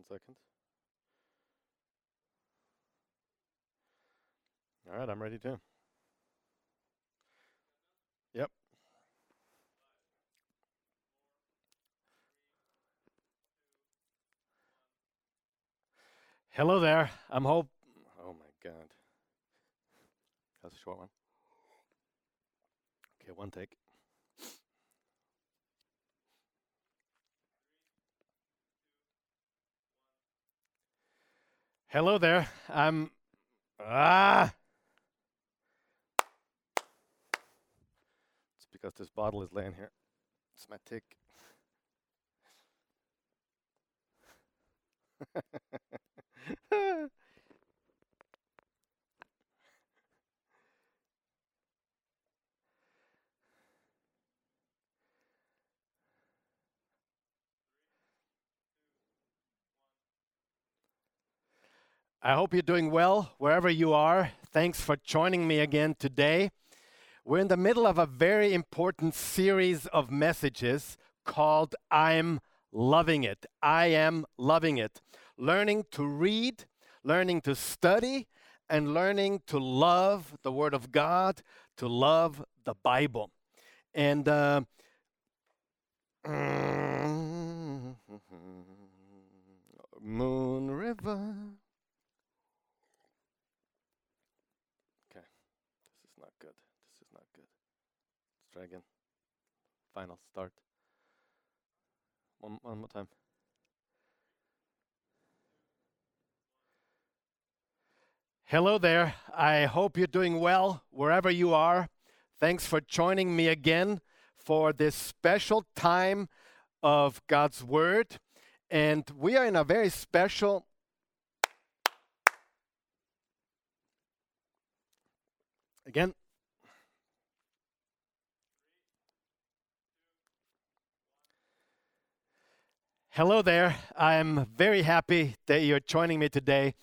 One second. All right, I'm ready too. Yep. Hello there. I'm hope. Oh my God. That's a short one. Okay, one take. Hello there. I'm. Ah! It's because this bottle is laying here. It's my tick. I hope you're doing well wherever you are. Thanks for joining me again today. We're in the middle of a very important series of messages called I'm Loving It. I am loving it. Learning to read, learning to study, and learning to love the Word of God, to love the Bible. And uh, Moon River. Okay, this is not good. This is not good. Let's try again. Final start. One, one more time. Hello there. I hope you're doing well wherever you are. Thanks for joining me again for this special time of God's Word. And we are in a very special again Hello there. I'm very happy that you're joining me today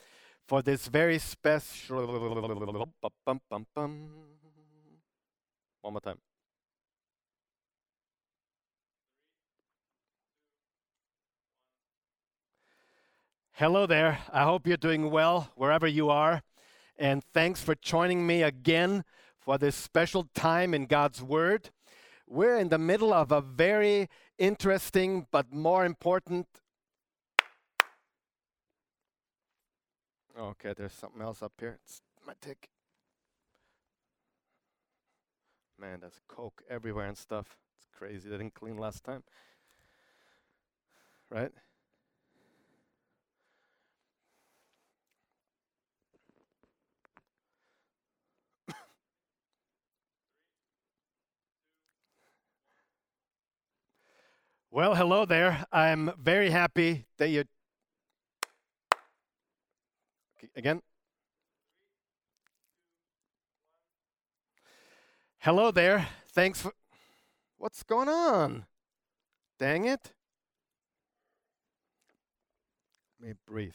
for this very special. One more time. Hello there. I hope you're doing well wherever you are. And thanks for joining me again for this special time in God's Word. We're in the middle of a very interesting but more important. Okay, there's something else up here. It's my tick. Man, there's coke everywhere and stuff. It's crazy. They didn't clean last time. Right? Well, hello there. I'm very happy that you. Again. Hello there. Thanks for. What's going on? Dang it. Let me breathe.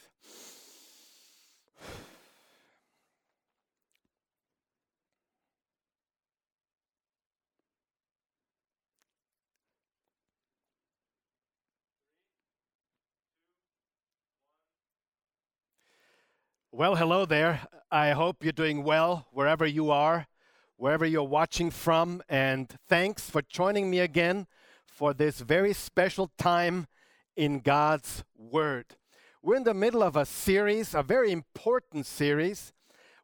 Well, hello there. I hope you're doing well wherever you are, wherever you're watching from, and thanks for joining me again for this very special time in God's Word. We're in the middle of a series, a very important series.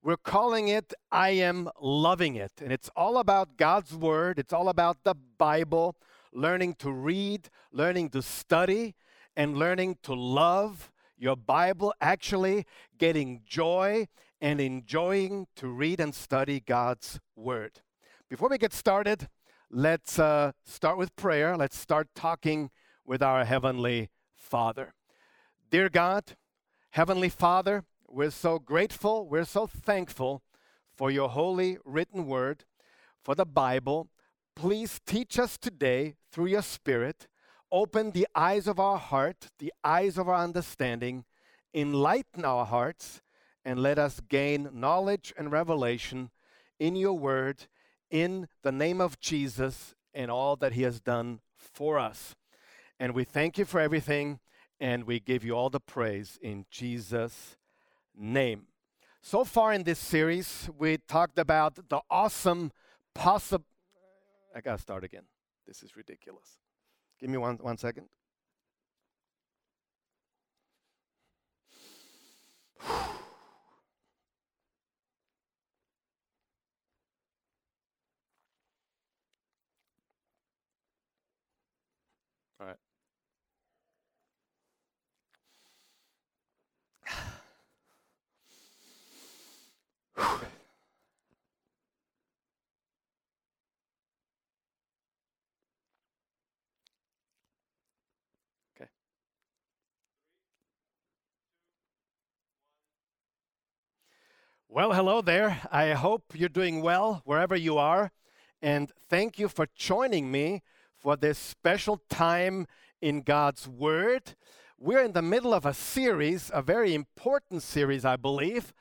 We're calling it I Am Loving It. And it's all about God's Word, it's all about the Bible, learning to read, learning to study, and learning to love your Bible, actually getting joy and enjoying to read and study God's Word. Before we get started, let's uh, start with prayer. Let's start talking with our Heavenly Father. Dear God, Heavenly Father, we're so grateful, we're so thankful for your holy written word, for the Bible. Please teach us today through your Spirit Open the eyes of our heart, the eyes of our understanding, enlighten our hearts, and let us gain knowledge and revelation in your word, in the name of Jesus and all that he has done for us. And we thank you for everything. and we give you all the praise in Jesus' name. So far in this series, we talked about the awesome possible. I gotta start again. This is ridiculous. Give me one, one second. All right. Okay. Well, hello there. I hope you're doing well wherever you are. And thank you for joining me for this special time in God's Word. We're in the middle of a series, a very important series, I believe,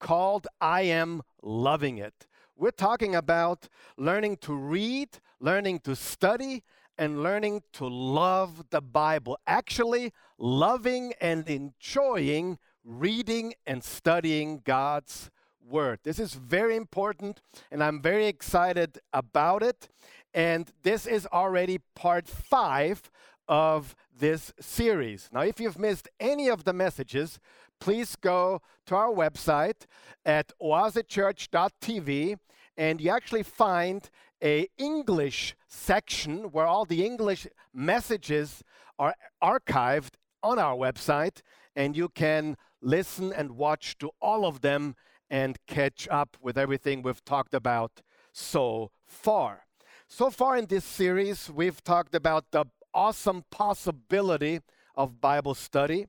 called I Am Loving It. We're talking about learning to read, learning to study, and learning to love the Bible. Actually, loving and enjoying reading and studying God's Word. This is very important, and I'm very excited about it. And this is already part five of this series. Now, if you've missed any of the messages, please go to our website at oasechurch.tv and you actually find a English section where all the English messages are archived on our website and you can listen and watch to all of them and catch up with everything we've talked about so far. So far in this series, we've talked about the awesome possibility of Bible study.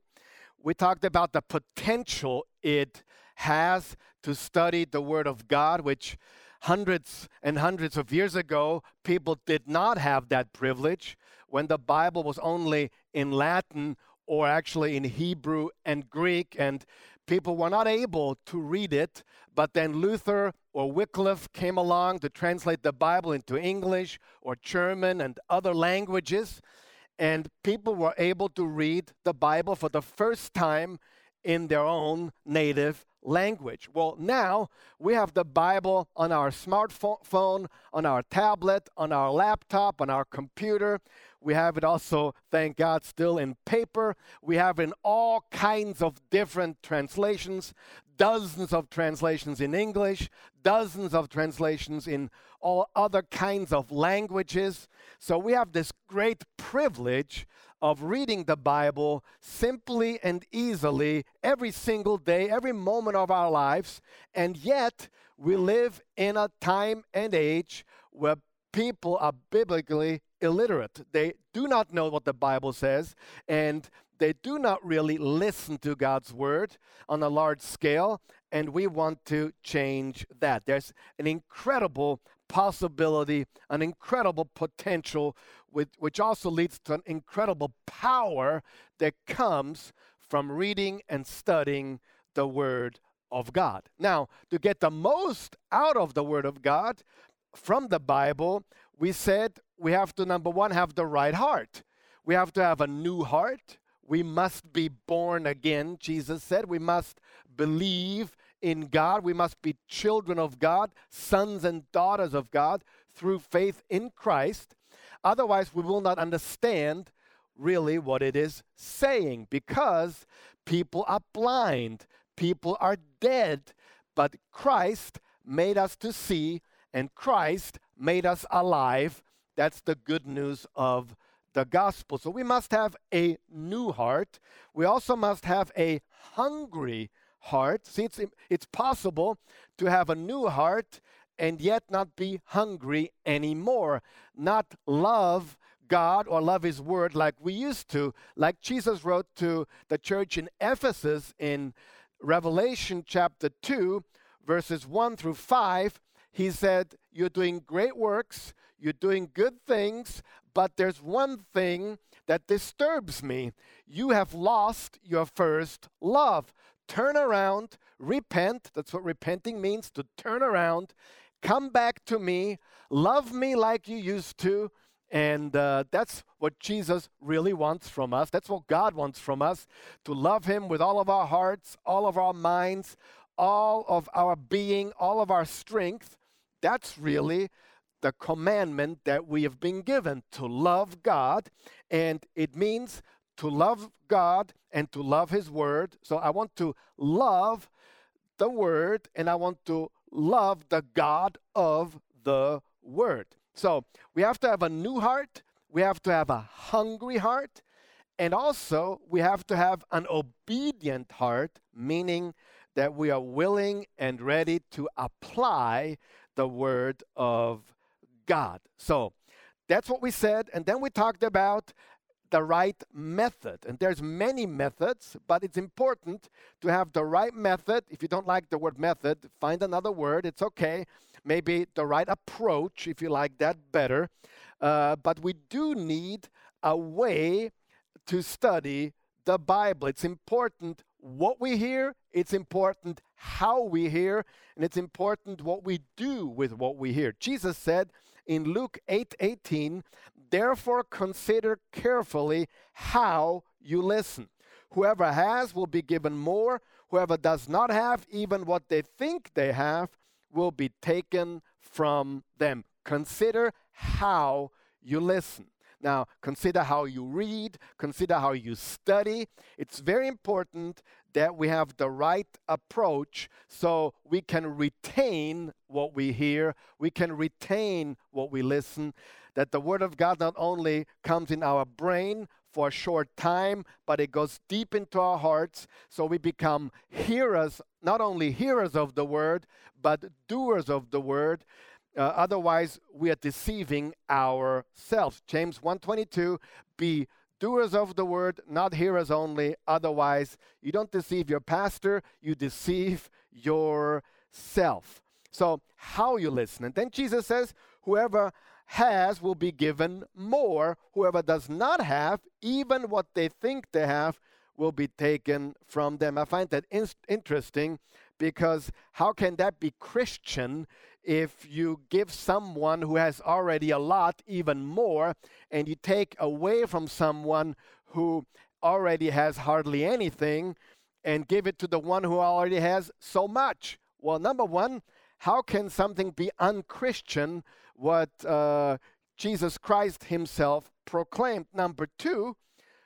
We talked about the potential it has to study the Word of God, which hundreds and hundreds of years ago, people did not have that privilege when the Bible was only in Latin or actually in Hebrew and Greek, and people were not able to read it. But then Luther or Wycliffe came along to translate the Bible into English or German and other languages, and people were able to read the Bible for the first time in their own native language. Well, now we have the Bible on our smartphone, on our tablet, on our laptop, on our computer. We have it also, thank God, still in paper. We have in all kinds of different translations, dozens of translations in English, dozens of translations in all other kinds of languages. So we have this great privilege of reading the Bible simply and easily every single day, every moment of our lives. And yet, we live in a time and age where people are biblically illiterate. They do not know what the Bible says, and they do not really listen to God's word on a large scale, and we want to change that. There's an incredible possibility, an incredible potential, which also leads to an incredible power that comes from reading and studying the Word of God. Now, to get the most out of the Word of God from the Bible, we said we have to, number one, have the right heart. We have to have a new heart. We must be born again, Jesus said. We must believe in God. We must be children of God, sons and daughters of God through faith in Christ. Otherwise, we will not understand really what it is saying because people are blind, people are dead, but Christ made us to see and Christ made us alive. That's the good news of the gospel. So we must have a new heart. We also must have a hungry heart. See, it's, it's possible to have a new heart and yet not be hungry anymore, not love God or love His Word like we used to, like Jesus wrote to the church in Ephesus in Revelation chapter 2, verses 1 through 5. He said, You're doing great works, you're doing good things, but there's one thing that disturbs me. You have lost your first love. Turn around, repent. That's what repenting means to turn around. Come back to me. Love me like you used to. And uh, that's what Jesus really wants from us. That's what God wants from us to love Him with all of our hearts, all of our minds, all of our being, all of our strength. That's really the commandment that we have been given to love God. And it means to love God and to love His Word. So I want to love the Word and I want to love the God of the Word. So we have to have a new heart, we have to have a hungry heart, and also we have to have an obedient heart, meaning that we are willing and ready to apply the Word of God. So that's what we said. And then we talked about the right method. And there's many methods, but it's important to have the right method. If you don't like the word method, find another word. It's okay. Maybe the right approach, if you like that better. Uh, but we do need a way to study the Bible. It's important what we hear, it's important how we hear, and it's important what we do with what we hear. Jesus said in Luke 8 18, Therefore, consider carefully how you listen. Whoever has will be given more. Whoever does not have, even what they think they have, will be taken from them. Consider how you listen. Now, consider how you read, consider how you study. It's very important that we have the right approach so we can retain what we hear, we can retain what we listen that the Word of God not only comes in our brain for a short time, but it goes deep into our hearts. So we become hearers, not only hearers of the Word, but doers of the Word. Uh, otherwise, we are deceiving ourselves. James 1:22, be doers of the word, not hearers only. Otherwise, you don't deceive your pastor, you deceive yourself. So, how you listen. And then Jesus says, whoever has will be given more. Whoever does not have, even what they think they have, will be taken from them. I find that in- interesting because how can that be Christian if you give someone who has already a lot even more and you take away from someone who already has hardly anything and give it to the one who already has so much? Well, number one, how can something be unchristian what uh, Jesus Christ himself proclaimed. Number two,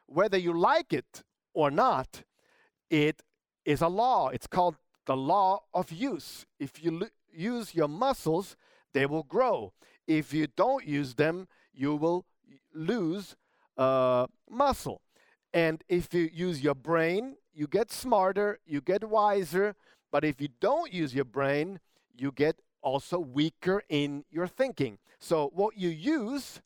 whether you like it or not, it is a law. It's called the law of use. If you lo- use your muscles, they will grow. If you don't use them, you will lose uh, muscle. And if you use your brain, you get smarter, you get wiser. But if you don't use your brain, you get also weaker in your thinking. So what you use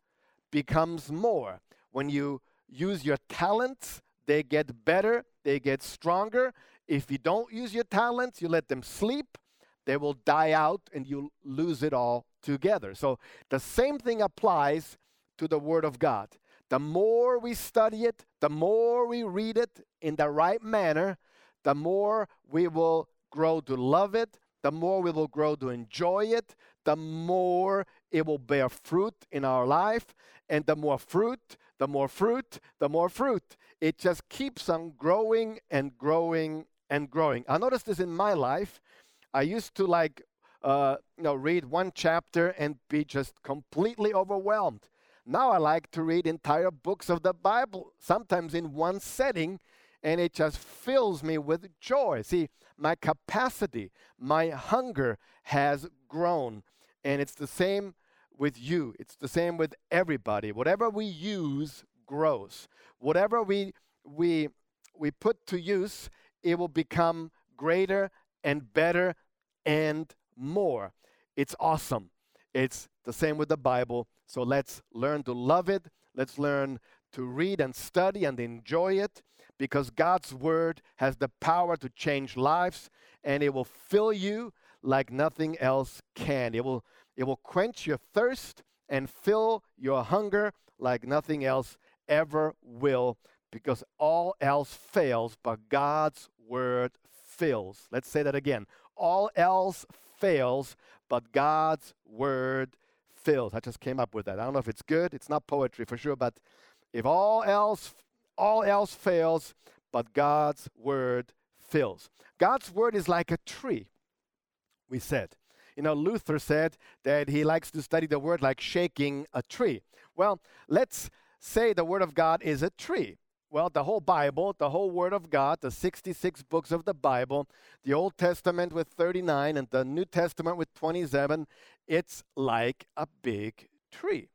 becomes more. When you use your talents, they get better, they get stronger. If you don't use your talents, you let them sleep, they will die out and you'll lose it all together. So the same thing applies to the Word of God. The more we study it, the more we read it in the right manner, the more we will grow to love it, the more we will grow to enjoy it, the more it will bear fruit in our life. And the more fruit, the more fruit, the more fruit. It just keeps on growing and growing and growing. I noticed this in my life. I used to like, uh, you know, read one chapter and be just completely overwhelmed. Now I like to read entire books of the Bible, sometimes in one setting, and it just fills me with joy. See, my capacity, my hunger has grown. And it's the same with you, it's the same with everybody. Whatever we use grows. Whatever we, we, we put to use, it will become greater and better and more. It's awesome. It's the same with the Bible. So let's learn to love it. Let's learn to read and study and enjoy it because God's word has the power to change lives and it will fill you like nothing else can. It will, it will quench your thirst and fill your hunger like nothing else ever will because all else fails, but God's word fills. Let's say that again. All else fails, but God's word fills. I just came up with that. I don't know if it's good. It's not poetry for sure, but if all else all else fails, but God's word fills. God's word is like a tree. We said. You know, Luther said that he likes to study the word like shaking a tree. Well, let's say the word of God is a tree. Well, the whole Bible, the whole Word of God, the 66 books of the Bible, the Old Testament with 39 and the New Testament with 27, it's like a big tree.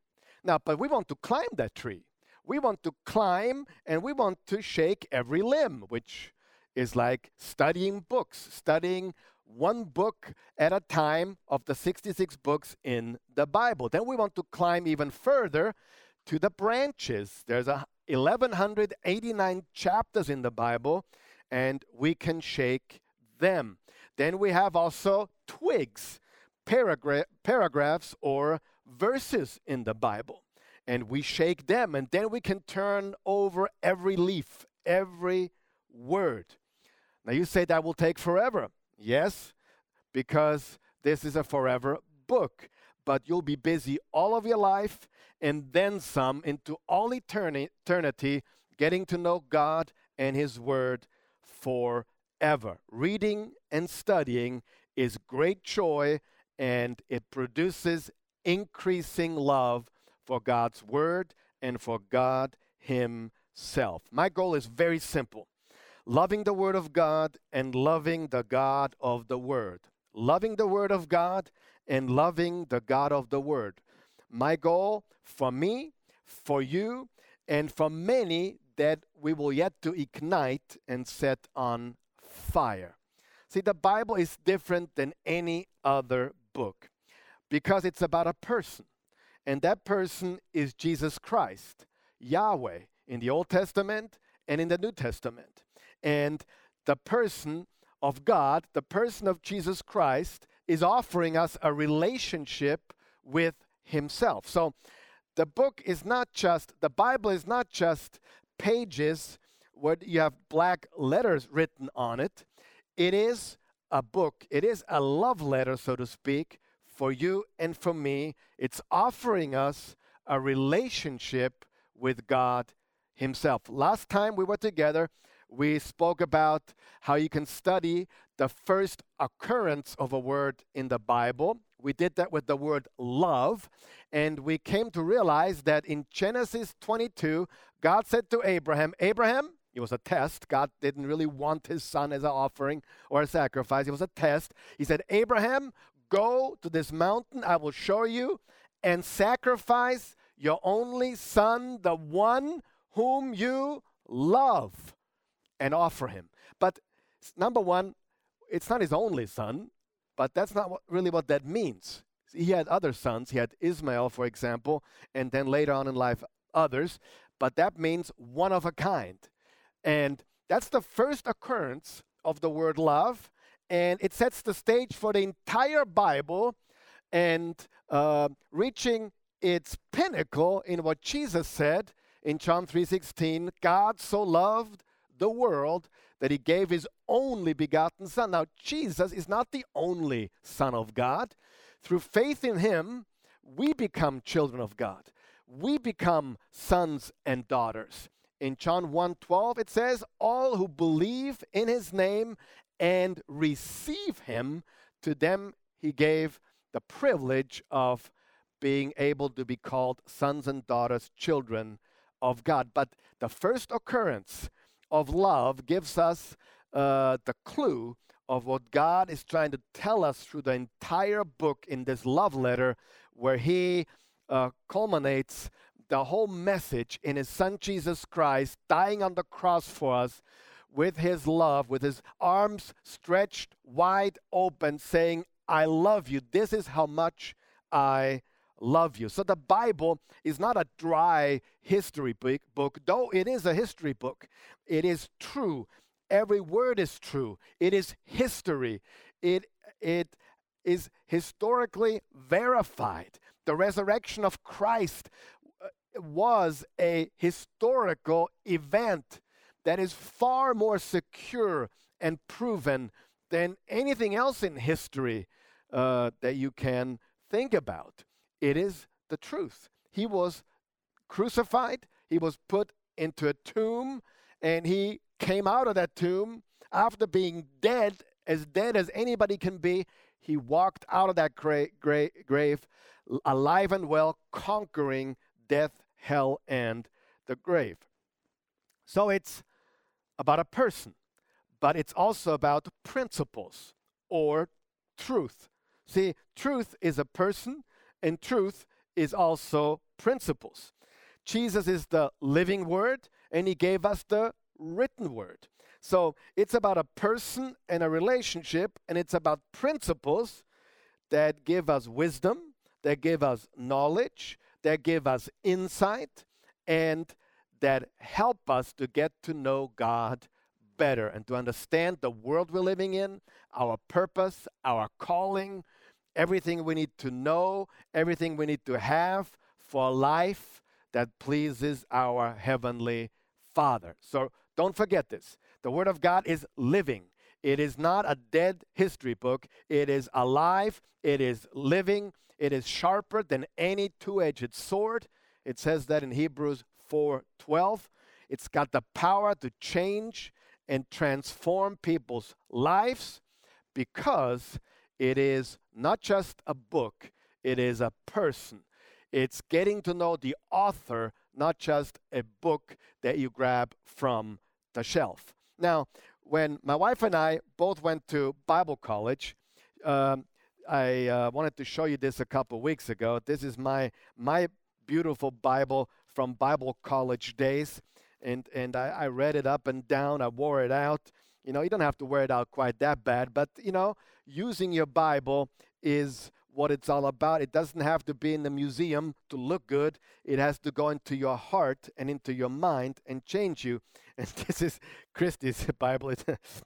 Now, but we want to climb that tree. We want to climb and we want to shake every limb, which is like studying books, studying one book at a time of the 66 books in the Bible. Then we want to climb even further to the branches. There's a 1189 chapters in the Bible, and we can shake them. Then we have also twigs, paragra- paragraphs, or verses in the Bible, and we shake them, and then we can turn over every leaf, every word. Now you say that will take forever. Yes, because this is a forever book, but you'll be busy all of your life and then some into all eternity, getting to know God and His Word forever. Reading and studying is great joy and it produces increasing love for God's Word and for God Himself. My goal is very simple loving the Word of God and loving the God of the Word. Loving the Word of God and loving the God of the Word. My goal for me, for you, and for many that we will yet to ignite and set on fire. See, the Bible is different than any other book because it's about a person, and that person is Jesus Christ, Yahweh, in the Old Testament and in the New Testament. And the person of God, the person of Jesus Christ, is offering us a relationship with Himself. So the book is not just, the Bible is not just pages where you have black letters written on it. It is a book, it is a love letter, so to speak, for you and for me. It's offering us a relationship with God Himself. Last time we were together, we spoke about how you can study the first occurrence of a word in the Bible. We did that with the word love. And we came to realize that in Genesis 22, God said to Abraham, Abraham, it was a test. God didn't really want his son as an offering or a sacrifice. It was a test. He said, Abraham, go to this mountain, I will show you, and sacrifice your only son, the one whom you love, and offer him. But number one, it's not his only son, but that's not what, really what that means. He had other sons. He had Ismael, for example, and then later on in life, others. But that means one of a kind. And that's the first occurrence of the word love. And it sets the stage for the entire Bible and uh, reaching its pinnacle in what Jesus said in John 3:16, God so loved the world that he gave his only begotten son. Now Jesus is not the only son of God. Through faith in him, we become children of God. We become sons and daughters. In John 1:12 it says, "All who believe in his name and receive him, to them he gave the privilege of being able to be called sons and daughters, children of God." But the first occurrence of love gives us uh, the clue of what God is trying to tell us through the entire book in this love letter, where He uh, culminates the whole message in His Son Jesus Christ dying on the cross for us with His love, with His arms stretched wide open, saying, I love you. This is how much I love you. So the Bible is not a dry history book, though it is a history book. It is true. Every word is true. It is history. It, it is historically verified. The resurrection of Christ uh, was a historical event that is far more secure and proven than anything else in history uh, that you can think about. It is the truth. He was crucified, he was put into a tomb, and he came out of that tomb after being dead, as dead as anybody can be. He walked out of that gra- gra- grave alive and well, conquering death, hell, and the grave. So it's about a person, but it's also about principles or truth. See, truth is a person, and truth is also principles. Jesus is the living word, and he gave us the written word. So it's about a person and a relationship, and it's about principles that give us wisdom, that give us knowledge, that give us insight, and that help us to get to know God better and to understand the world we're living in, our purpose, our calling, everything we need to know, everything we need to have for life that pleases our Heavenly Father. So don't forget this. The Word of God is living. It is not a dead history book. It is alive. It is living. It is sharper than any two-edged sword. It says that in Hebrews 4:12. It's got the power to change and transform people's lives because it is not just a book, it is a person. It's getting to know the author, not just a book that you grab from the shelf. Now, when my wife and I both went to Bible college, um, I uh, wanted to show you this a couple weeks ago. This is my my beautiful Bible from Bible college days, and and I, I read it up and down. I wore it out. You know, you don't have to wear it out quite that bad, but you know, using your Bible is what it's all about. It doesn't have to be in the museum to look good. It has to go into your heart and into your mind and change you. And this is Christy's Bible. It,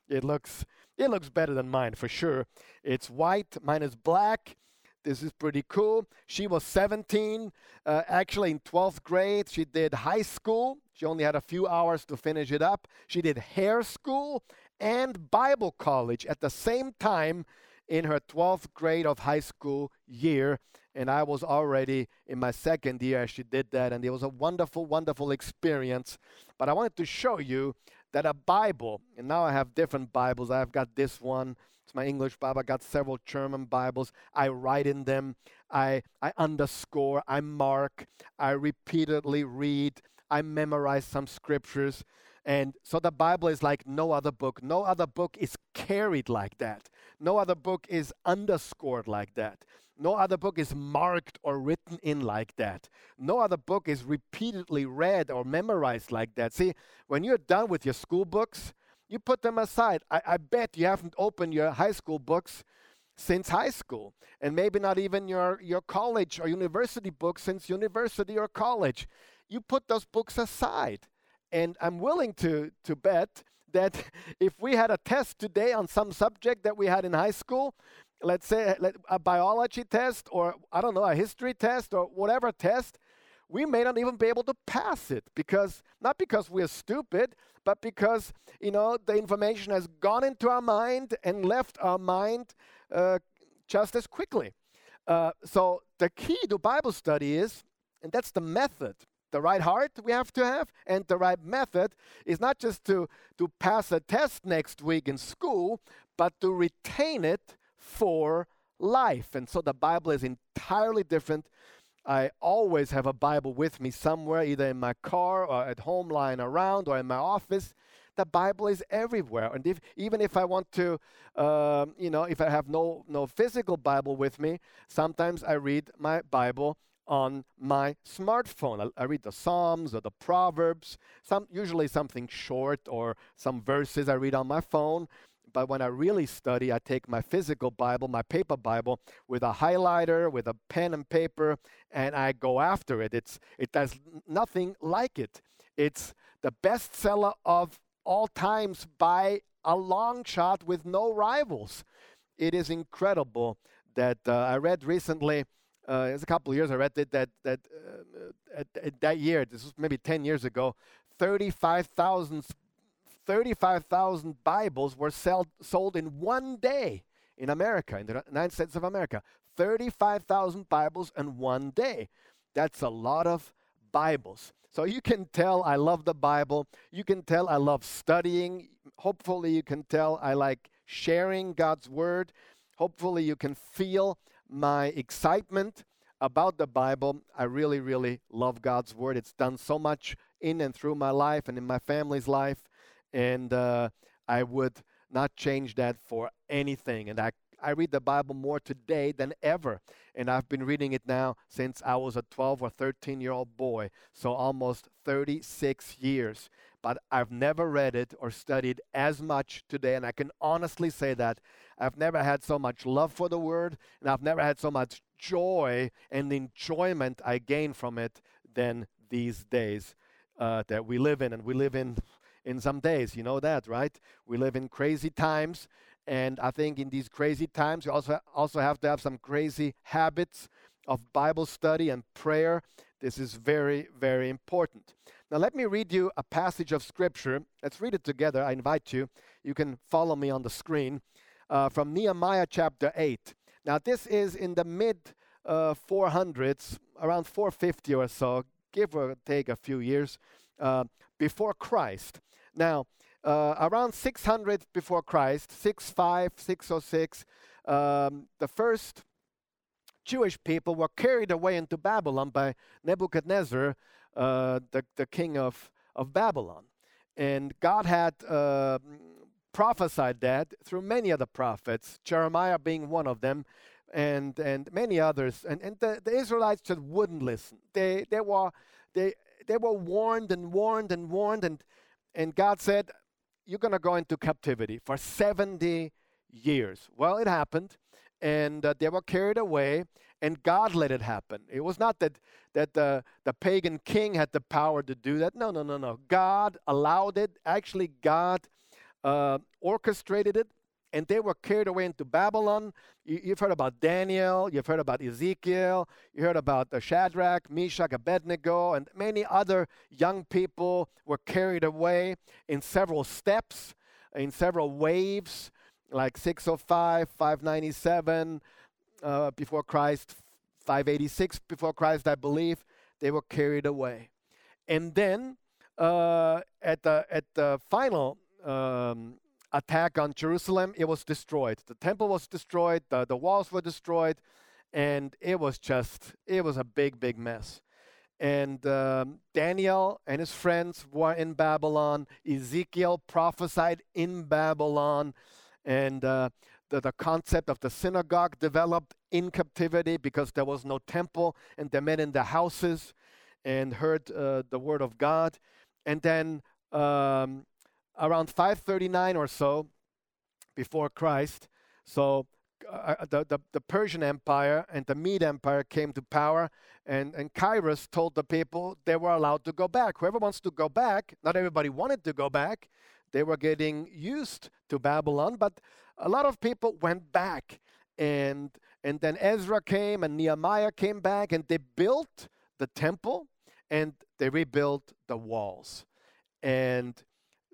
it looks it looks better than mine for sure. It's white. Mine is black. This is pretty cool. She was 17, uh, actually in 12th grade. She did high school. She only had a few hours to finish it up. She did hair school and Bible college at the same time in her 12th grade of high school year. And I was already in my second year as she did that. And it was a wonderful, wonderful experience. But I wanted to show you that a Bible, and now I have different Bibles. I've got this one. It's my English Bible. I got several German Bibles. I write in them. I, I underscore. I mark. I repeatedly read. I memorize some scriptures. And so the Bible is like no other book. No other book is carried like that. No other book is underscored like that. No other book is marked or written in like that. No other book is repeatedly read or memorized like that. See, when you're done with your school books, you put them aside. I, I bet you haven't opened your high school books since high school, and maybe not even your, your college or university books since university or college. You put those books aside and I'm willing to, to bet that if we had a test today on some subject that we had in high school, let's say a biology test or I don't know, a history test or whatever test, we may not even be able to pass it because not because we're stupid, but because you know the information has gone into our mind and left our mind uh, just as quickly. Uh, so the key to Bible study is, and that's the method the right heart we have to have and the right method is not just to, to pass a test next week in school, but to retain it for life. And so the Bible is entirely different. I always have a Bible with me somewhere, either in my car or at home lying around or in my office. The Bible is everywhere, and if, even if I want to, um, you know, if I have no no physical Bible with me, sometimes I read my Bible on my smartphone. I, I, read the Psalms or the Proverbs, some, usually something short or some verses I read on my phone. But when I really study, I take my physical Bible, my paper Bible, with a highlighter, with a pen and paper, and I go after it. It's, it does nothing like it. It's the bestseller of all times by a long shot with no rivals. It is incredible that uh, I read recently uh, it was a couple of years I read it that that uh, at, at that year this was maybe 10 years ago 35,000 35,000 Bibles were sell, sold in one day in America in the United States of America 35,000 Bibles in one day. That's a lot of Bibles. So you can tell I love the Bible. You can tell I love studying. Hopefully, you can tell I like sharing God's Word. Hopefully, you can feel my excitement about the Bible. I really, really love God's Word. It's done so much in and through my life and in my family's life. And uh, I would not change that for anything. And I, I read the Bible more today than ever. And I've been reading it now since I was a 12 or 13 year old boy. So almost 36 years. But I've never read it or studied as much today. And I can honestly say that I've never had so much love for the Word. And I've never had so much joy and enjoyment I gain from it than these days uh, that we live in. And we live in in some days. You know that, right? We live in crazy times, and I think in these crazy times, you also also have to have some crazy habits of Bible study and prayer. This is very, very important. Now, let me read you a passage of Scripture. Let's read it together. I invite you. You can follow me on the screen uh, from Nehemiah chapter 8. Now, this is in the mid uh, 400s, around 450 or so, give or take a few years uh, before Christ. Now, uh, around 600 before Christ, 65, 606, um, the first Jewish people were carried away into Babylon by Nebuchadnezzar, uh, the, the king of, of Babylon. And God had uh, prophesied that through many other prophets, Jeremiah being one of them, and, and many others. And, and the, the Israelites just wouldn't listen. They, they, were, they, they were warned and warned and warned, and and God said, You're going to go into captivity for 70 years. Well, it happened, and uh, they were carried away, and God let it happen. It was not that, that the, the pagan king had the power to do that. No, no, no, no. God allowed it. Actually, God uh, orchestrated it and they were carried away into Babylon. You, have heard about Daniel, you've heard about Ezekiel, you heard about uh, Shadrach, Meshach, Abednego, and many other young people were carried away in several steps, in several waves, like 605, 597 uh, before Christ, 586 before Christ, I believe. They were carried away. And then uh, at, the, at the final um, attack on Jerusalem, it was destroyed. The temple was destroyed, the, the walls were destroyed, and it was just, it was a big, big mess. And um, Daniel and his friends were in Babylon. Ezekiel prophesied in Babylon. And uh, the, the concept of the synagogue developed in captivity because there was no temple, and they met in the houses and heard uh, the word of God. And then um, around 539 or so before Christ. So uh, uh, the, the, the, Persian Empire and the Mede Empire came to power, and, and Cyrus told the people they were allowed to go back. Whoever wants to go back, not everybody wanted to go back. They were getting used to Babylon, but a lot of people went back. And, and then Ezra came and Nehemiah came back, and they built the temple and they rebuilt the walls. And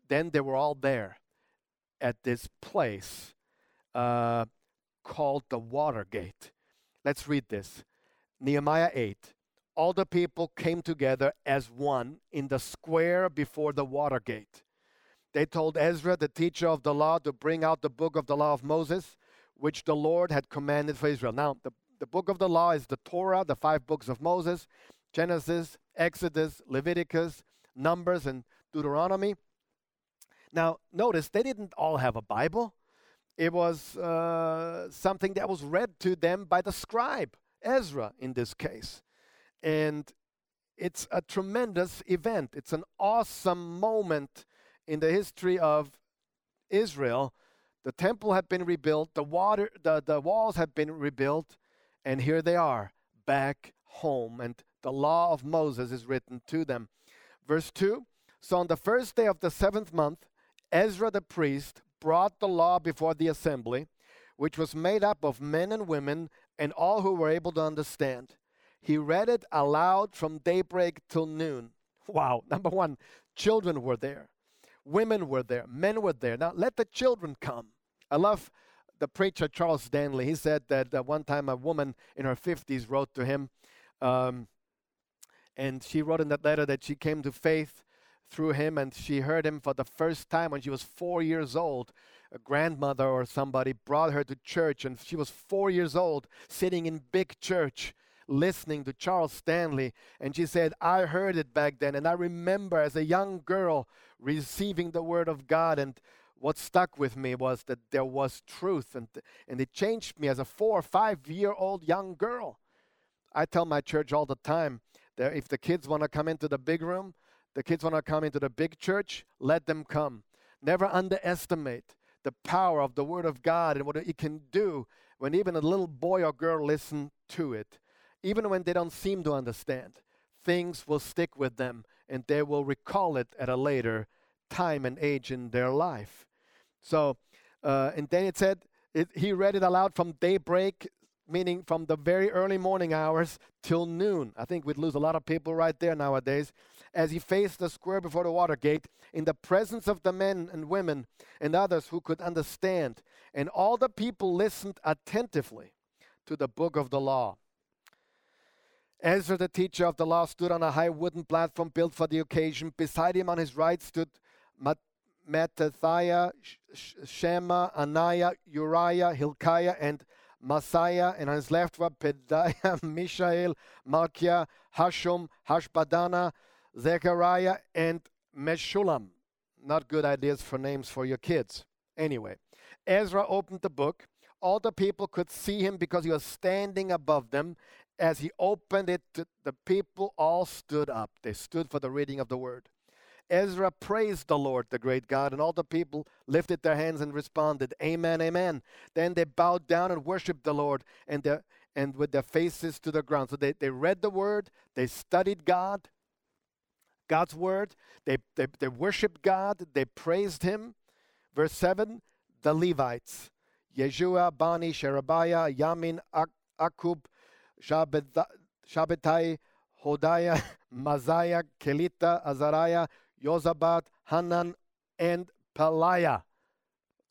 then they were all there at this place uh, called the Water Gate. Let's read this Nehemiah 8. All the people came together as one in the square before the Water Gate. They told Ezra, the teacher of the law, to bring out the book of the law of Moses, which the Lord had commanded for Israel. Now, the, the book of the law is the Torah, the five books of Moses Genesis, Exodus, Leviticus, Numbers, and Deuteronomy. Now, notice they didn't all have a Bible. It was uh, something that was read to them by the scribe, Ezra in this case. And it's a tremendous event. It's an awesome moment in the history of Israel. The temple had been rebuilt, the, water, the, the walls had been rebuilt, and here they are back home. And the law of Moses is written to them. Verse 2 So on the first day of the seventh month, Ezra the priest brought the law before the assembly, which was made up of men and women and all who were able to understand. He read it aloud from daybreak till noon. Wow, number one, children were there, women were there, men were there. Now let the children come. I love the preacher Charles Stanley, he said that uh, one time a woman in her 50s wrote to him, um, and she wrote in that letter that she came to faith through him and she heard him for the first time when she was four years old. A grandmother or somebody brought her to church, and she was four years old, sitting in big church listening to Charles Stanley. And she said, I heard it back then. And I remember as a young girl receiving the word of God. And what stuck with me was that there was truth. And, and it changed me as a four or five year old young girl. I tell my church all the time that if the kids want to come into the big room, the kids want to come into the big church, let them come. Never underestimate the power of the Word of God and what it can do when even a little boy or girl listen to it even when they don't seem to understand, things will stick with them and they will recall it at a later time and age in their life. So, uh, and then it said, it, he read it aloud from daybreak, meaning from the very early morning hours till noon. I think we'd lose a lot of people right there nowadays. As he faced the square before the water gate, in the presence of the men and women and others who could understand. And all the people listened attentively to the book of the law. Ezra, the teacher of the law, stood on a high wooden platform built for the occasion. Beside him on his right stood Mat- Mattithiah, Shema, Ananiah, Uriah, Hilkiah, and Maaseiah, and on his left were Pedaiah, Mishael, Malchiah, Hashum, Hashbaddanah, Zechariah, and Meshullam. Not good ideas for names for your kids. Anyway, Ezra opened the book. All the people could see him because he was standing above them, as he opened it, the people all stood up. They stood for the reading of the word. Ezra praised the Lord, the great God, and all the people lifted their hands and responded, Amen, Amen. Then they bowed down and worshiped the Lord and, their, and with their faces to the ground. So they, they read the word, they studied God, God's word, they, they, they worshiped God, they praised Him. Verse 7 the Levites, Yeshua, Bani, Sherebiah, Yamin, Akkub, Shabbatai, Hodiah, Maaseiah, Kelita, Azariah, Yozabat, Hanan, and Pelaiah.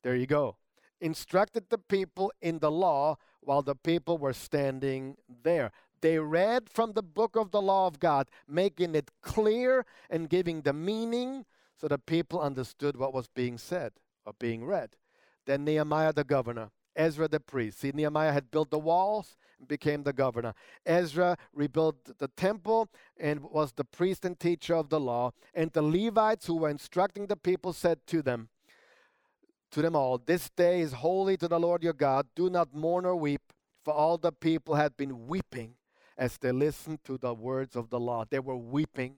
There you go. Instructed the people in the law while the people were standing there. They read from the book of the law of God, making it clear and giving the meaning so the people understood what was being said or being read. Then Nehemiah the governor, Ezra the priest. See, Nehemiah had built the walls, and became the governor. Ezra rebuilt the temple and was the priest and teacher of the law. And the Levites who were instructing the people said to them, to them all, This day is holy to the Lord your God. Do not mourn or weep, for all the people had been weeping as they listened to the words of the law. They were weeping.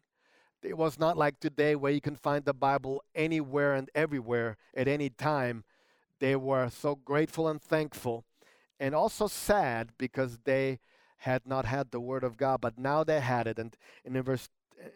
It was not like today where you can find the Bible anywhere and everywhere at any time. They were so grateful and thankful and also sad because they had not had the word of God, but now they had it. And, in verse, eh,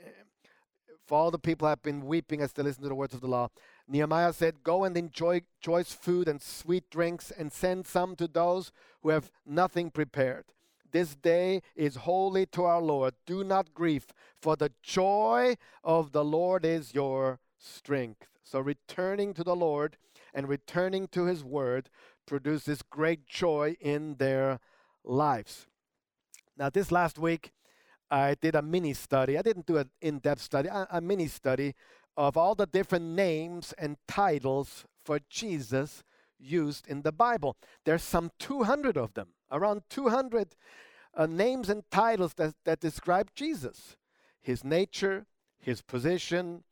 for all the people have been weeping as they listen to the words of the law. Nehemiah said, Go and enjoy choice food and sweet drinks, and send some to those who have nothing prepared. This day is holy to our Lord. Do not grieve, for the joy of the Lord is your strength. So, returning to the Lord and returning to his word produces great joy in their lives. Now, this last week, I did a mini study. I didn't do an in depth study, a, a mini study of all the different names and titles for Jesus used in the Bible. There's some 200 of them, around 200 uh, names and titles that, that describe Jesus his nature, his position,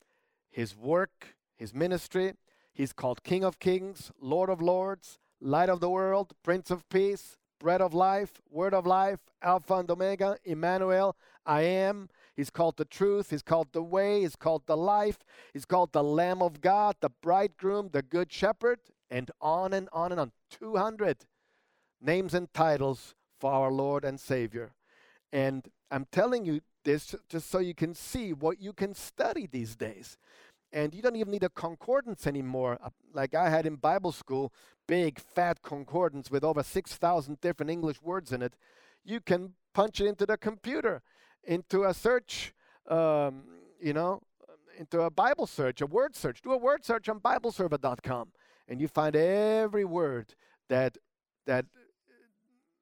his work, his ministry. He's called King of Kings, Lord of Lords, light of the world, Prince of Peace, bread of life, word of life, Alpha and Omega, Emmanuel, I am. He's called the truth. He's called the way. He's called the life. He's called the Lamb of God, the bridegroom, the good shepherd, and on and on and on. 200 names and titles for our Lord and Savior. And I'm telling you this just so you can see what you can study these days. And you don't even need a concordance anymore, uh, like I had in Bible school big fat concordance with over 6,000 different English words in it, you can punch it into the computer, into a search, um, you know, into a Bible search, a word search. Do a word search on BibleServer.com, and you find every word that that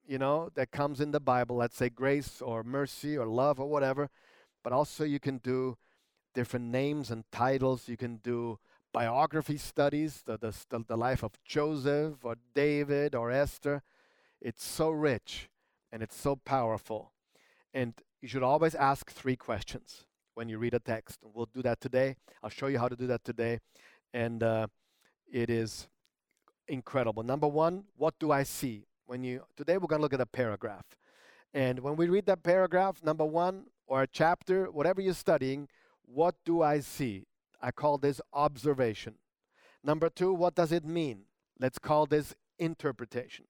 you know that comes in the Bible. Let's say grace or mercy or love or whatever. But also you can do different names and titles. You can do biography studies, the, the, the life of Joseph or David or Esther. It's so rich and it's so powerful. And you should always ask three questions when you read a text. We'll do that today. I'll show you how to do that today. And uh, it is incredible. Number one, what do I see? When you today we're going to look at a paragraph. And when we read that paragraph, number one, or a chapter, whatever you're studying, what do I see? I call this observation. Number two, what does it mean? Let's call this interpretation.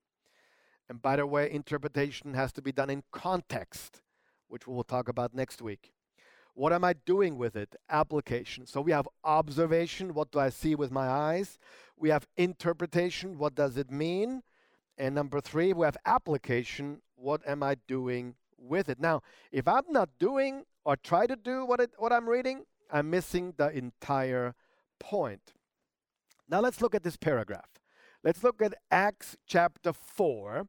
And by the way, interpretation has to be done in context, which we will talk about next week. What am I doing with it? Application. So we have observation. What do I see with my eyes? We have interpretation. What does it mean? And number three, we have application. What am I doing with it? Now, if I'm not doing or try to do what, it, what I'm reading, I'm missing the entire point. Now let's look at this paragraph. Let's look at Acts chapter 4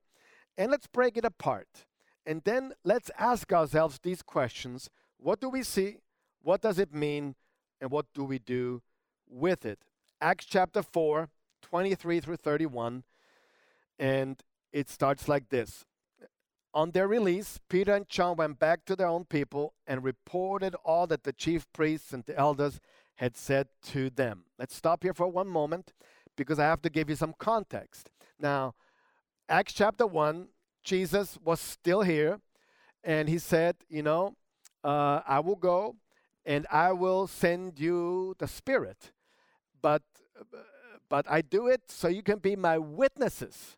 and let's break it apart. And then let's ask ourselves these questions What do we see? What does it mean? And what do we do with it? Acts chapter 4, 23 through 31. And it starts like this on their release, Peter and John went back to their own people and reported all that the chief priests and the elders had said to them. Let's stop here for one moment because I have to give you some context. Now, Acts chapter 1, Jesus was still here and he said, You know, uh, I will go and I will send you the Spirit. But, but I do it so you can be my witnesses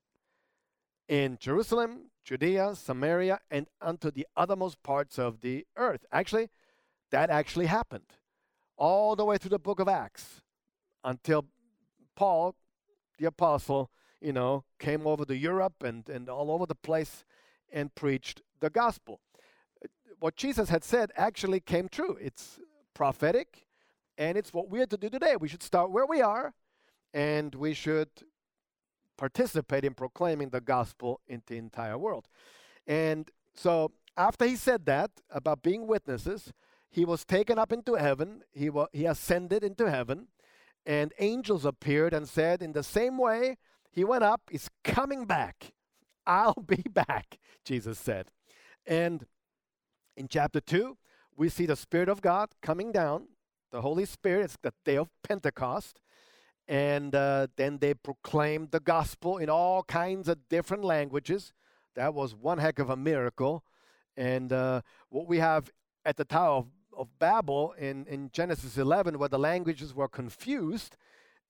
in Jerusalem, Judea, Samaria, and unto the uttermost parts of the earth. Actually, that actually happened all the way through the book of Acts until Paul, the apostle, you know, came over to Europe and, and all over the place and preached the gospel. What Jesus had said actually came true. It's prophetic and it's what we are to do today. We should start where we are and we should participate in proclaiming the gospel in the entire world. And so after he said that about being witnesses, he was taken up into heaven. He, wa- he ascended into heaven, and angels appeared and said, In the same way he went up, he's coming back. I'll be back, Jesus said. And in chapter 2, we see the Spirit of God coming down, the Holy Spirit. It's the day of Pentecost and uh, then they proclaimed the gospel in all kinds of different languages. That was one heck of a miracle. And uh, what we have at the Tower of, of Babel in, in Genesis 11, where the languages were confused,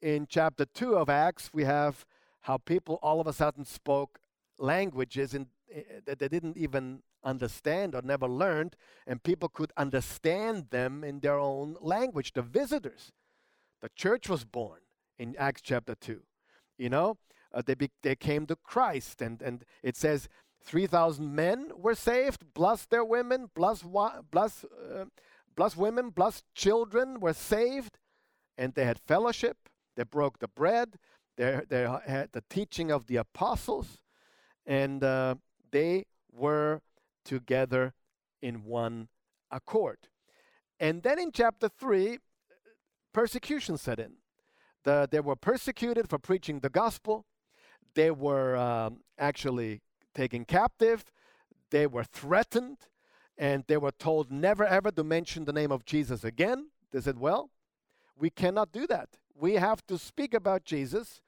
in chapter 2 of Acts, we have how people all of a sudden spoke languages in, uh, that they didn't even understand or never learned, and people could understand them in their own language, the visitors. The church was born in Acts chapter 2. You know, uh, they, be, they came to Christ, and, and it says 3,000 men were saved, plus their women, plus, plus, uh, plus women, plus children were saved, and they had fellowship. They broke the bread. They, they had the teaching of the apostles, and uh, they were together in one accord. And then in chapter 3, persecution set in. The, they were persecuted for preaching the gospel. They were um, actually taken captive. They were threatened. And they were told never ever to mention the name of Jesus again. They said, Well, we cannot do that. We have to speak about Jesus.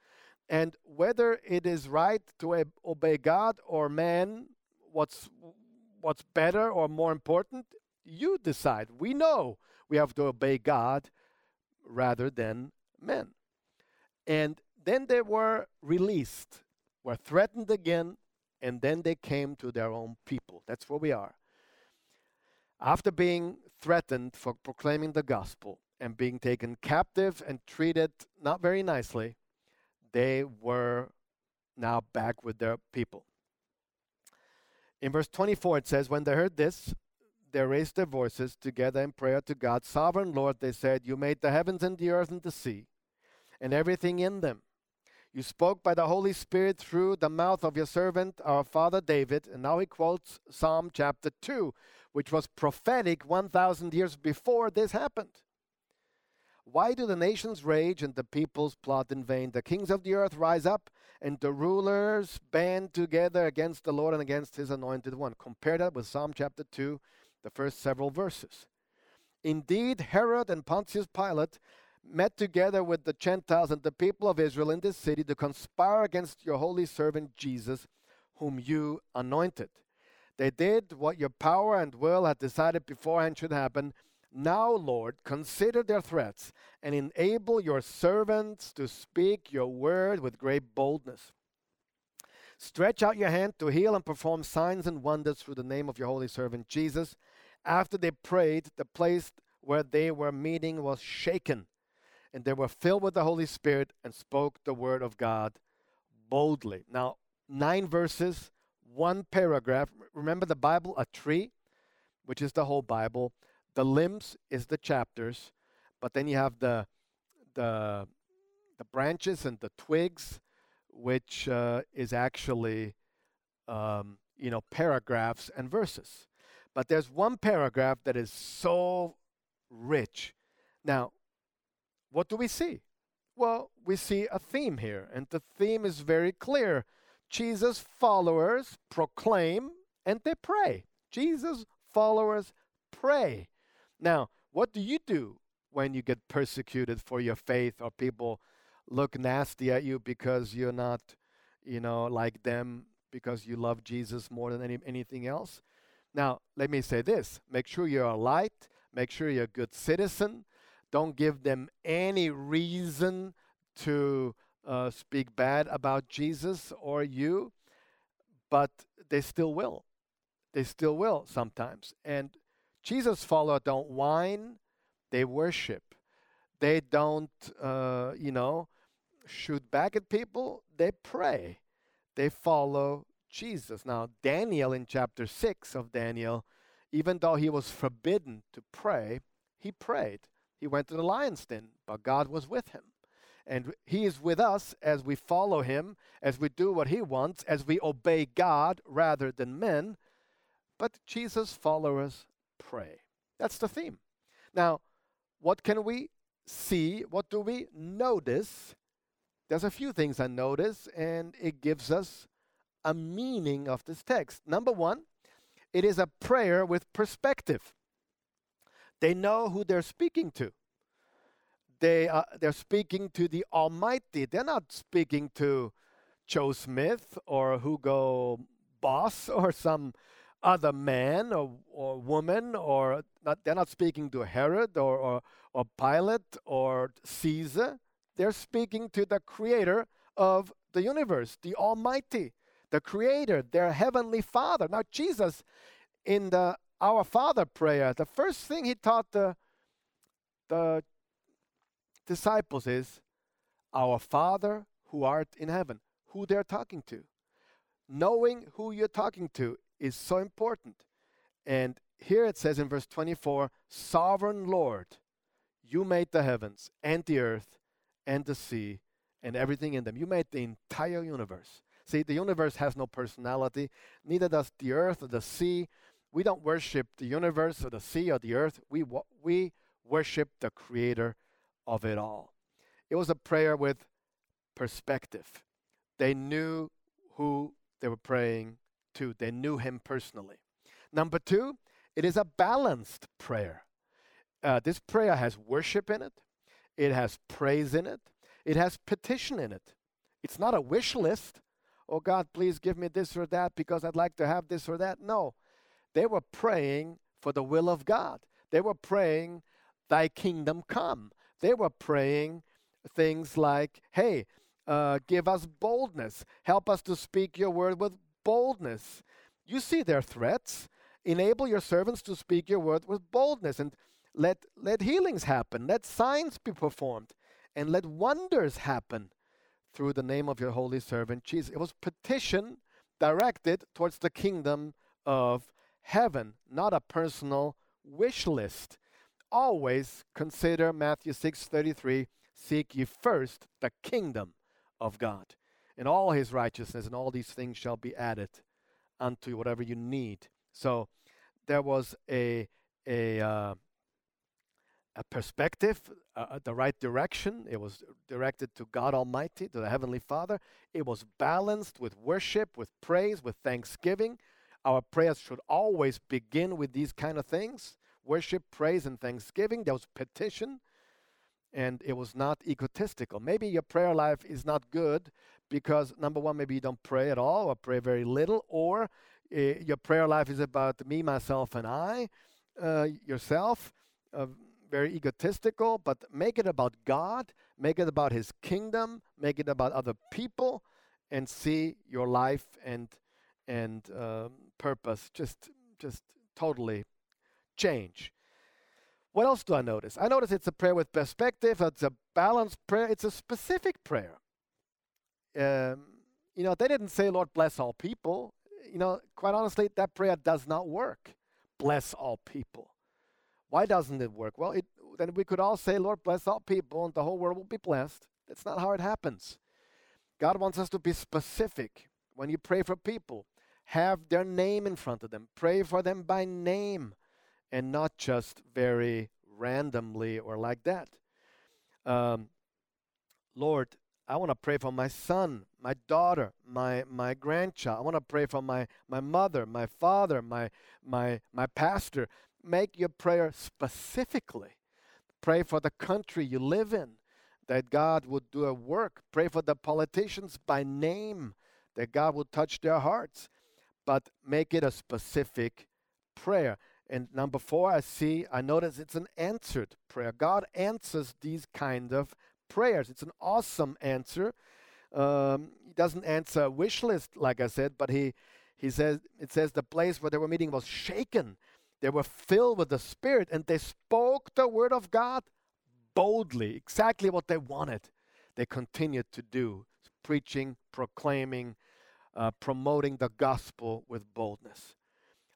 And whether it is right to obey God or man, what's, what's better or more important, you decide. We know we have to obey God rather than men. And then they were released, were threatened again, and then they came to their own people. That's where we are. After being threatened for proclaiming the gospel and being taken captive and treated not very nicely, they were now back with their people. In verse 24, it says, When they heard this, they raised their voices together in prayer to God. Sovereign Lord, they said, You made the heavens and the earth and the sea and everything in them. You spoke by the Holy Spirit through the mouth of your servant, our father David. And now he quotes Psalm chapter 2, which was prophetic 1,000 years before this happened. Why do the nations rage and the peoples plot in vain? The kings of the earth rise up and the rulers band together against the Lord and against his anointed one. Compare that with Psalm chapter 2, the first several verses. Indeed, Herod and Pontius Pilate met together with the Gentiles and the people of Israel in this city to conspire against your holy servant Jesus, whom you anointed. They did what your power and will had decided beforehand should happen. Now, Lord, consider their threats and enable your servants to speak your word with great boldness. Stretch out your hand to heal and perform signs and wonders through the name of your holy servant Jesus. After they prayed, the place where they were meeting was shaken, and they were filled with the Holy Spirit and spoke the word of God boldly. Now, nine verses, one paragraph. Remember the Bible, a tree, which is the whole Bible the limbs is the chapters, but then you have the the the branches and the twigs, which uh, is actually um, you know paragraphs and verses. But there's one paragraph that is so rich. Now, what do we see? Well, we see a theme here, and the theme is very clear. Jesus' followers proclaim and they pray. Jesus' followers pray. Now, what do you do when you get persecuted for your faith or people look nasty at you because you're not, you know, like them because you love Jesus more than any, anything else? Now, let me say this make sure you're a light, make sure you're a good citizen. Don't give them any reason to uh, speak bad about Jesus or you, but they still will. They still will sometimes. And Jesus' followers don't whine, they worship. They don't, uh, you know, shoot back at people, they pray. They follow Jesus. Now, Daniel in chapter 6 of Daniel, even though he was forbidden to pray, he prayed. He went to the lion's den, but God was with him. And he is with us as we follow him, as we do what he wants, as we obey God rather than men. But Jesus' followers pray. That's the theme. Now, what can we see? What do we notice? There's a few things I notice, and it gives us a meaning of this text. Number one, it is a prayer with perspective. They know who they're speaking to. They are, they're speaking to the Almighty. They're not speaking to Joe Smith or Hugo Boss or some other man or, or woman, or not, they're not speaking to Herod or, or, or Pilate or Caesar. They're speaking to the creator of the universe, the Almighty, the creator, their heavenly Father. Now, Jesus, in the Our Father prayer, the first thing he taught the, the disciples is, Our Father who art in heaven, who they're talking to. Knowing who you're talking to is so important. And here it says in verse 24 Sovereign Lord, you made the heavens and the earth and the sea and everything in them. You made the entire universe. See, the universe has no personality, neither does the earth or the sea. We don't worship the universe or the sea or the earth. We, we worship the creator of it all. It was a prayer with perspective. They knew who they were praying to. They knew him personally. Number two, it is a balanced prayer. Uh, this prayer has worship in it, it has praise in it, it has petition in it. It's not a wish list. Oh God, please give me this or that because I'd like to have this or that. No. They were praying for the will of God. They were praying, Thy kingdom come. They were praying things like, Hey, uh, give us boldness. Help us to speak your word with boldness. You see their threats. Enable your servants to speak your word with boldness and let, let healings happen, let signs be performed, and let wonders happen through the name of your holy servant Jesus. It was petition directed towards the kingdom of heaven, not a personal wish list. Always consider Matthew 6:33, seek ye first the kingdom of God. And all his righteousness and all these things shall be added unto whatever you need. So there was a, a, uh, a perspective, uh, the right direction. It was directed to God Almighty, to the Heavenly Father. It was balanced with worship, with praise, with thanksgiving. Our prayers should always begin with these kind of things worship, praise, and thanksgiving. There was petition, and it was not egotistical. Maybe your prayer life is not good because, number one, maybe you don't pray at all or pray very little, or uh, your prayer life is about me, myself, and I, uh, yourself. Uh, very egotistical, but make it about God, make it about His kingdom, make it about other people, and see your life and and um, purpose just just totally change. What else do I notice? I notice it's a prayer with perspective. It's a balanced prayer. It's a specific prayer. Um, you know, they didn't say, "Lord bless all people." You know, quite honestly, that prayer does not work. Bless all people. Why doesn't it work? Well, it, then we could all say, Lord, bless all people, and the whole world will be blessed. That's not how it happens. God wants us to be specific. When you pray for people, have their name in front of them. Pray for them by name and not just very randomly or like that. Um, Lord, I want to pray for my son, my daughter, my my grandchild. I want to pray for my my mother, my father, my my my pastor make your prayer specifically. Pray for the country you live in, that God would do a work. Pray for the politicians by name, that God would touch their hearts. But make it a specific prayer. And number four, I see, I notice it's an answered prayer. God answers these kind of prayers. It's an awesome answer. Um, he doesn't answer a wish list, like I said, but he, he says, it says the place where they were meeting was shaken they were filled with the Spirit and they spoke the word of God boldly, exactly what they wanted. They continued to do, preaching, proclaiming, uh, promoting the gospel with boldness.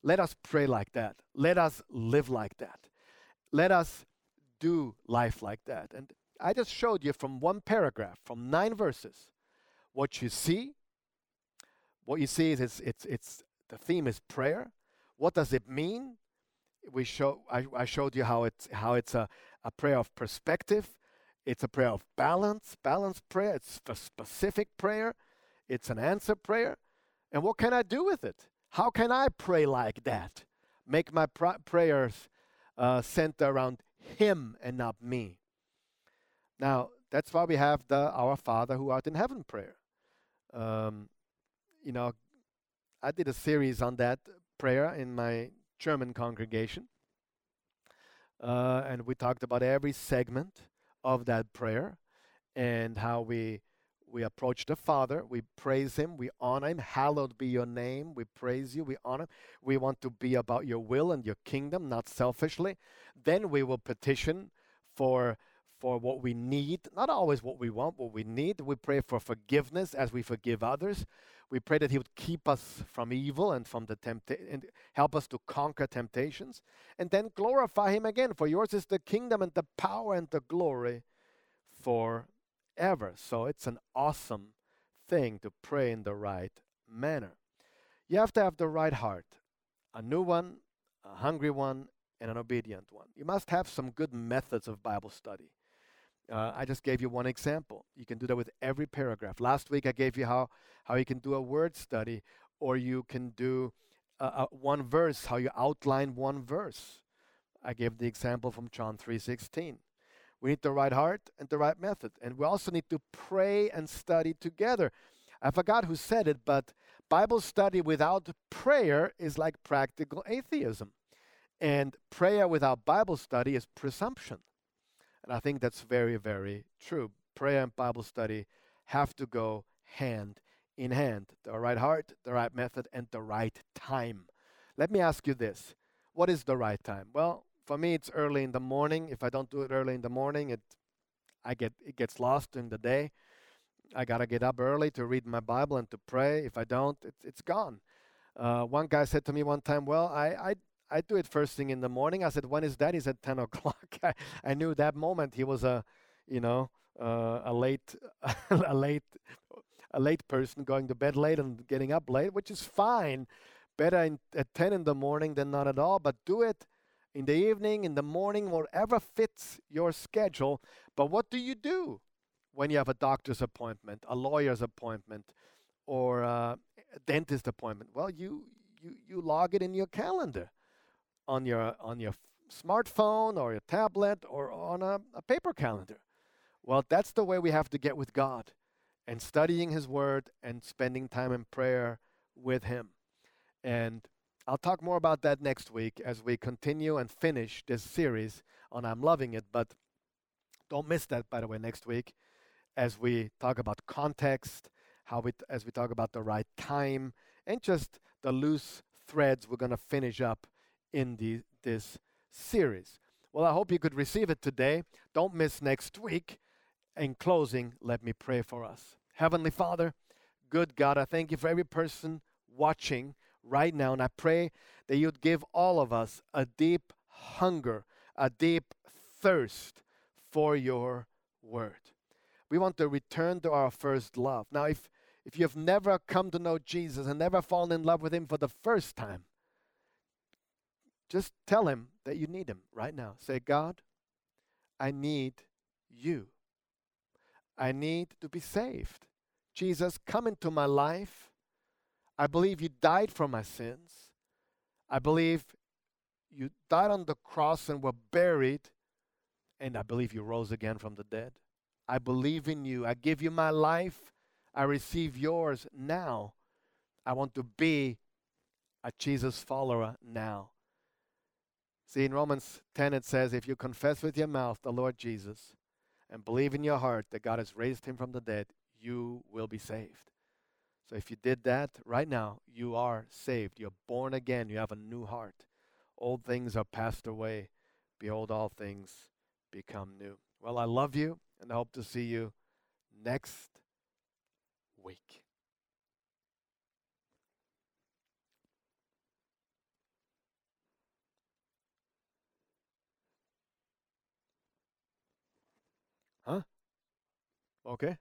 Let us pray like that. Let us live like that. Let us do life like that. And I just showed you from one paragraph, from nine verses, what you see. What you see is it's, it's, it's the theme is prayer. What does it mean? we show I, I showed you how it's how it's a, a prayer of perspective it's a prayer of balance balanced prayer it's a specific prayer it's an answer prayer and what can i do with it? How can i pray like that? Make my pr- prayers uh, center around him and not me. Now that's why we have the our father who art in heaven prayer. Um, you know i did a series on that prayer in my German congregation. Uh, and we talked about every segment of that prayer and how we we approach the Father, we praise Him, we honor Him. Hallowed be your name. We praise you, we honor. We want to be about your will and your kingdom, not selfishly. Then we will petition for for what we need, not always what we want, what we need. We pray for forgiveness as we forgive others. We pray that He would keep us from evil and from the temptation, and help us to conquer temptations, and then glorify Him again. For yours is the kingdom and the power and the glory forever. So it's an awesome thing to pray in the right manner. You have to have the right heart, a new one, a hungry one, and an obedient one. You must have some good methods of Bible study. Uh, I just gave you one example. You can do that with every paragraph. Last week I gave you how, how you can do a word study, or you can do uh, uh, one verse, how you outline one verse. I gave the example from John 3:16. We need the right heart and the right method, and we also need to pray and study together. I forgot who said it, but Bible study without prayer is like practical atheism, and prayer without Bible study is presumption. And I think that's very, very true. Prayer and Bible study have to go hand in hand the right heart, the right method, and the right time. Let me ask you this What is the right time? Well, for me, it's early in the morning. If I don't do it early in the morning, it, I get, it gets lost in the day. I got to get up early to read my Bible and to pray. If I don't, it, it's gone. Uh, one guy said to me one time, Well, I, I, I do it first thing in the morning. I said, when is that? He said, 10 o'clock. I, I knew that moment he was a, you know, uh, a late, a late, a late person going to bed late and getting up late, which is fine. Better in, at 10 in the morning than not at all, but do it in the evening, in the morning, whatever fits your schedule. But what do you do when you have a doctor's appointment, a lawyer's appointment, or a dentist appointment? Well, you you you log it in your calendar on your on your smartphone or your tablet or on a, a paper calendar. Well, that's the way we have to get with God and studying His Word and spending time in prayer with Him. And I'll talk more about that next week as we continue and finish this series on I'm Loving It. But don't miss that, by the way, next week as we talk about context, how we, as we talk about the right time, and just the loose threads we're going to finish up in the, this series. Well, I hope you could receive it today. Don't miss next week. In closing, let me pray for us. Heavenly Father, good God, I thank you for every person watching right now, and I pray that you'd give all of us a deep hunger, a deep thirst for your word. We want to return to our first love. Now, if if you have never come to know Jesus and never fallen in love with him for the first time, just tell him that you need him right now. Say, God, I need you. I need to be saved. Jesus, come into my life. I believe you died for my sins. I believe you died on the cross and were buried. And I believe you rose again from the dead. I believe in you. I give you my life. I receive yours now. I want to be a Jesus follower now. See, in Romans 10, it says, If you confess with your mouth the Lord Jesus and believe in your heart that God has raised him from the dead, you will be saved. So if you did that right now, you are saved. You're born again. You have a new heart. Old things are passed away. Behold, all things become new. Well, I love you and I hope to see you next week. Huh? Okay.